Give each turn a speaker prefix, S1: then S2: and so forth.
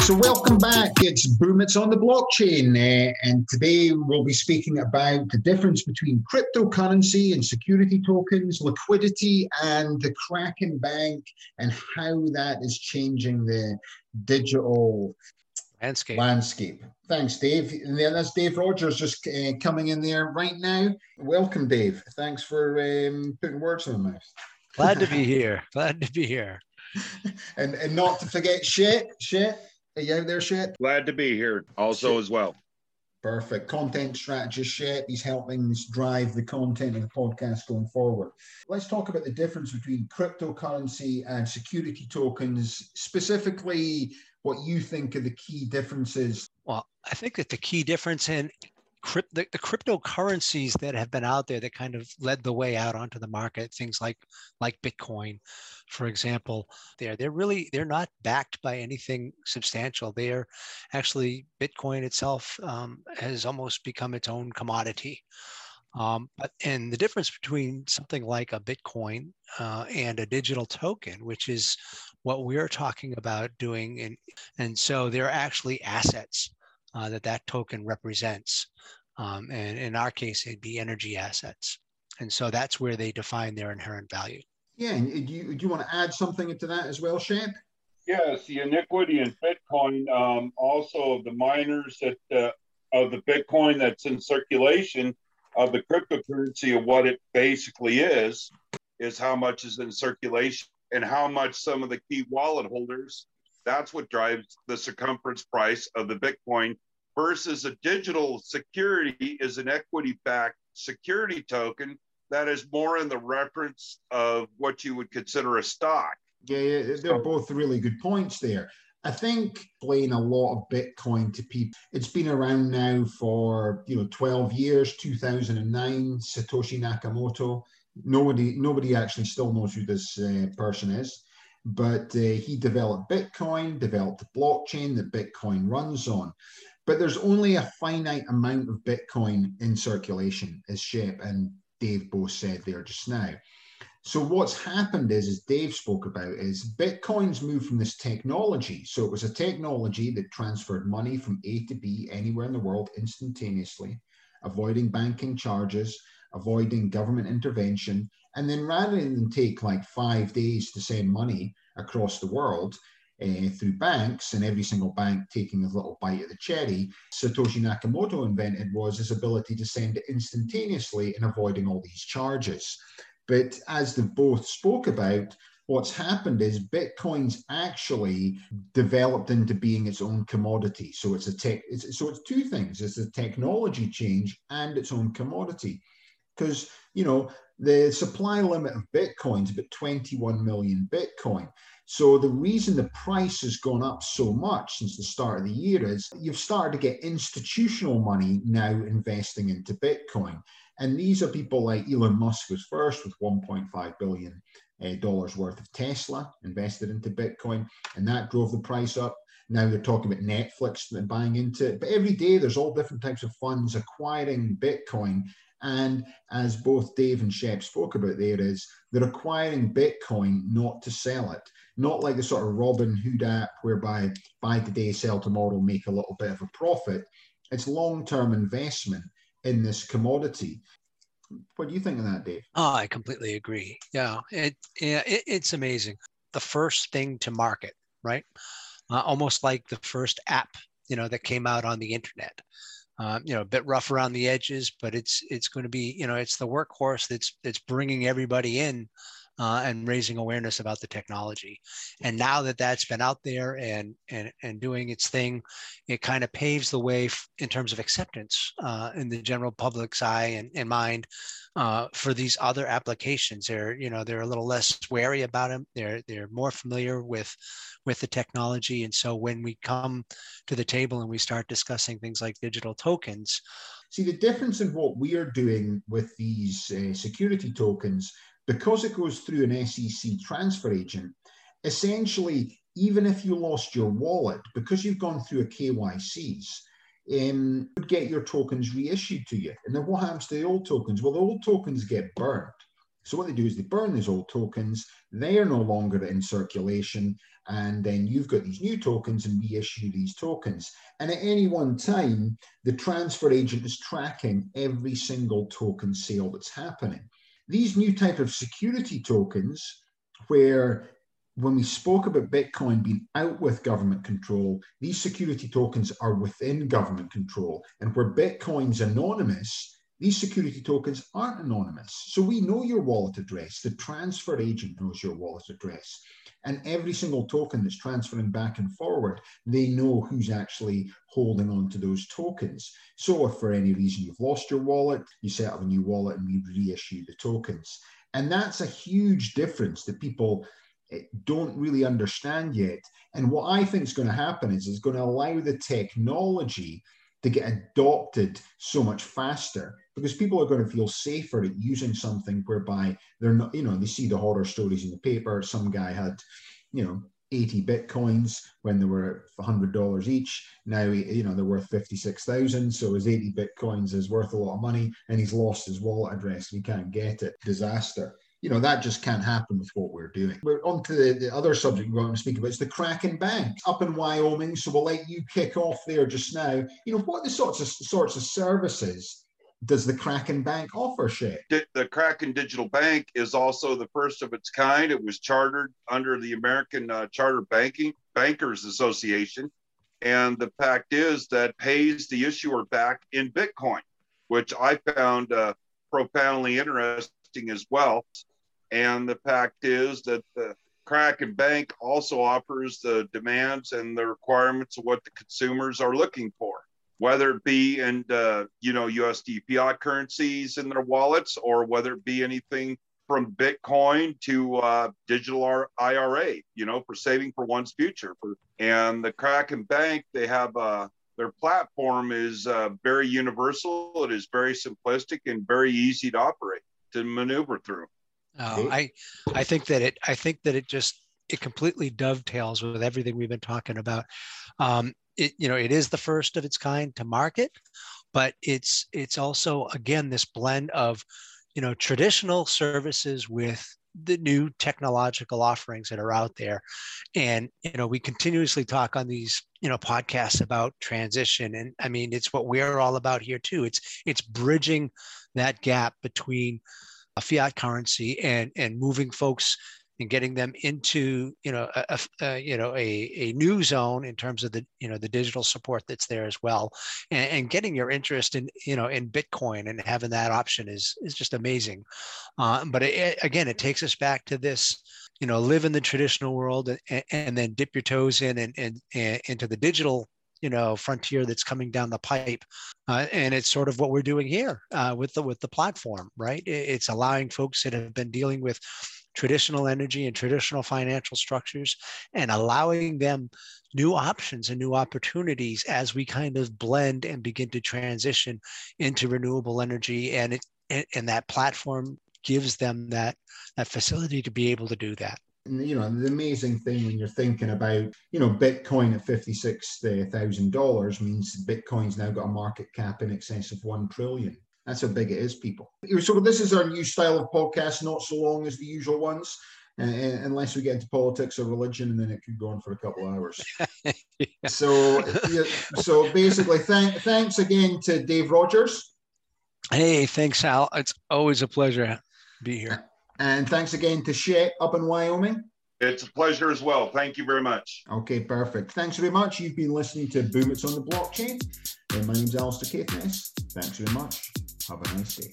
S1: So, welcome back. It's Boom, it's on the blockchain. Uh, and today we'll be speaking about the difference between cryptocurrency and security tokens, liquidity, and the Kraken Bank, and how that is changing the digital
S2: landscape.
S1: landscape. Thanks, Dave. And that's Dave Rogers just uh, coming in there right now. Welcome, Dave. Thanks for um, putting words in my mouth.
S2: Glad to be here. Glad to be here.
S1: and and not to forget Shep, Shep. Are you out there, Shep?
S3: Glad to be here also Shep. as well.
S1: Perfect. Content strategist Shep. He's helping us drive the content of the podcast going forward. Let's talk about the difference between cryptocurrency and security tokens, specifically what you think are the key differences.
S2: Well, I think that the key difference in crypt, the, the, cryptocurrencies that have been out there that kind of led the way out onto the market, things like like Bitcoin, for example, they're they're really they're not backed by anything substantial. They're actually Bitcoin itself um, has almost become its own commodity. Um, but and the difference between something like a Bitcoin uh, and a digital token, which is what we're talking about doing, and and so they're actually assets uh, that that token represents. Um, and in our case, it'd be energy assets. And so that's where they define their inherent value.
S1: Yeah, and do you, do you want to add something into that as well, Shep?
S3: Yes, the iniquity in Bitcoin, um, also the miners that uh, of the Bitcoin that's in circulation, of the cryptocurrency of what it basically is, is how much is in circulation and how much some of the key wallet holders. That's what drives the circumference price of the Bitcoin versus a digital security is an equity backed security token that is more in the reference of what you would consider a stock.
S1: Yeah, yeah they're both really good points there. I think playing a lot of Bitcoin to people, it's been around now for you know 12 years, 2009, Satoshi Nakamoto. Nobody, nobody actually still knows who this uh, person is, but uh, he developed Bitcoin, developed the blockchain that Bitcoin runs on. But there's only a finite amount of Bitcoin in circulation, as Shep and Dave both said there just now. So what's happened is, as Dave spoke about, is Bitcoin's moved from this technology. So it was a technology that transferred money from A to B anywhere in the world instantaneously, avoiding banking charges, avoiding government intervention. And then rather than take like five days to send money across the world, uh, through banks and every single bank taking a little bite of the cherry, Satoshi Nakamoto invented was his ability to send it instantaneously and avoiding all these charges. But as they both spoke about, what's happened is Bitcoin's actually developed into being its own commodity. So it's a tech. It's, so it's two things: it's a technology change and its own commodity. Because you know the supply limit of Bitcoin is about 21 million Bitcoin. So the reason the price has gone up so much since the start of the year is you've started to get institutional money now investing into Bitcoin. And these are people like Elon Musk was first with 1.5 billion Uh, dollars worth of Tesla invested into Bitcoin, and that drove the price up. Now they're talking about Netflix buying into it. But every day there's all different types of funds acquiring Bitcoin and as both Dave and Shep spoke about there, is they're acquiring Bitcoin not to sell it, not like the sort of Robin Hood app whereby buy today, sell tomorrow, make a little bit of a profit. It's long-term investment in this commodity. What do you think of that, Dave?
S2: Oh, I completely agree. Yeah, it, it, it's amazing. The first thing to market, right? Uh, almost like the first app, you know, that came out on the internet um, you know, a bit rough around the edges, but it's it's going to be, you know, it's the workhorse that's that's bringing everybody in uh, and raising awareness about the technology. And now that that's been out there and and and doing its thing, it kind of paves the way f- in terms of acceptance uh, in the general public's eye and, and mind uh, for these other applications. They're you know they're a little less wary about them. They're they're more familiar with with the technology. And so when we come to the table and we start discussing things like digital tokens,
S1: See, the difference in what we are doing with these uh, security tokens because it goes through an SEC transfer agent, essentially, even if you lost your wallet, because you've gone through a KYCs, um, would get your tokens reissued to you. And then what happens to the old tokens? Well, the old tokens get burned. So what they do is they burn these old tokens. They are no longer in circulation. And then you've got these new tokens and we issue these tokens. And at any one time, the transfer agent is tracking every single token sale that's happening. These new type of security tokens, where when we spoke about Bitcoin being out with government control, these security tokens are within government control. And where Bitcoin's anonymous, these security tokens aren't anonymous. So we know your wallet address. The transfer agent knows your wallet address. And every single token that's transferring back and forward, they know who's actually holding on to those tokens. So if for any reason you've lost your wallet, you set up a new wallet and we reissue the tokens. And that's a huge difference that people eh, don't really understand yet. And what I think is going to happen is it's going to allow the technology to get adopted so much faster because people are going to feel safer at using something whereby they're not, you know, they see the horror stories in the paper. Some guy had, you know, 80 bitcoins when they were $100 each. Now, you know, they're worth 56,000. So his 80 bitcoins is worth a lot of money and he's lost his wallet address. He can't get it. Disaster you know, that just can't happen with what we're doing. We're on to the, the other subject we want to speak about. It's the Kraken Bank up in Wyoming. So we'll let you kick off there just now. You know, what the sorts of sorts of services does the Kraken Bank offer, Shay?
S3: The Kraken Digital Bank is also the first of its kind. It was chartered under the American uh, Charter Banking Bankers Association. And the fact is that pays the issuer back in Bitcoin, which I found uh, profoundly interesting as well. And the fact is that the Kraken Bank also offers the demands and the requirements of what the consumers are looking for, whether it be in uh, you know USD fiat currencies in their wallets or whether it be anything from Bitcoin to uh, digital IRA, you know, for saving for one's future. And the Kraken Bank, they have uh, their platform is uh, very universal. It is very simplistic and very easy to operate to maneuver through.
S2: Uh, I I think that it I think that it just it completely dovetails with everything we've been talking about. Um, it you know it is the first of its kind to market, but it's it's also again this blend of you know traditional services with the new technological offerings that are out there. And you know we continuously talk on these you know podcasts about transition. And i mean it's what we're all about here too. It's it's bridging that gap between a fiat currency and and moving folks and getting them into you know a, a, you know a, a new zone in terms of the you know the digital support that's there as well. And, and getting your interest in you know in bitcoin and having that option is is just amazing. Uh, but it, again it takes us back to this you know live in the traditional world and, and then dip your toes in and, and, and into the digital you know frontier that's coming down the pipe uh, and it's sort of what we're doing here uh, with the with the platform right? It's allowing folks that have been dealing with traditional energy and traditional financial structures and allowing them new options and new opportunities as we kind of blend and begin to transition into renewable energy. And it and, that platform gives them that that facility to be able to do that
S1: you know the amazing thing when you're thinking about you know bitcoin at $56000 means bitcoin's now got a market cap in excess of 1 trillion. That's how big it is people. So this is our new style of podcast not so long as the usual ones uh, unless we get into politics or religion and then it could go on for a couple of hours. Yeah. so yeah, so basically thank, thanks again to dave rogers.
S2: Hey thanks al. It's always a pleasure to be here
S1: and thanks again to Shay up in Wyoming.
S3: It's a pleasure as well. Thank you very much.
S1: Okay, perfect. Thanks very much. You've been listening to Boom It's on the Blockchain. And my name's Alistair Caithness. Thanks very much. Have a nice day.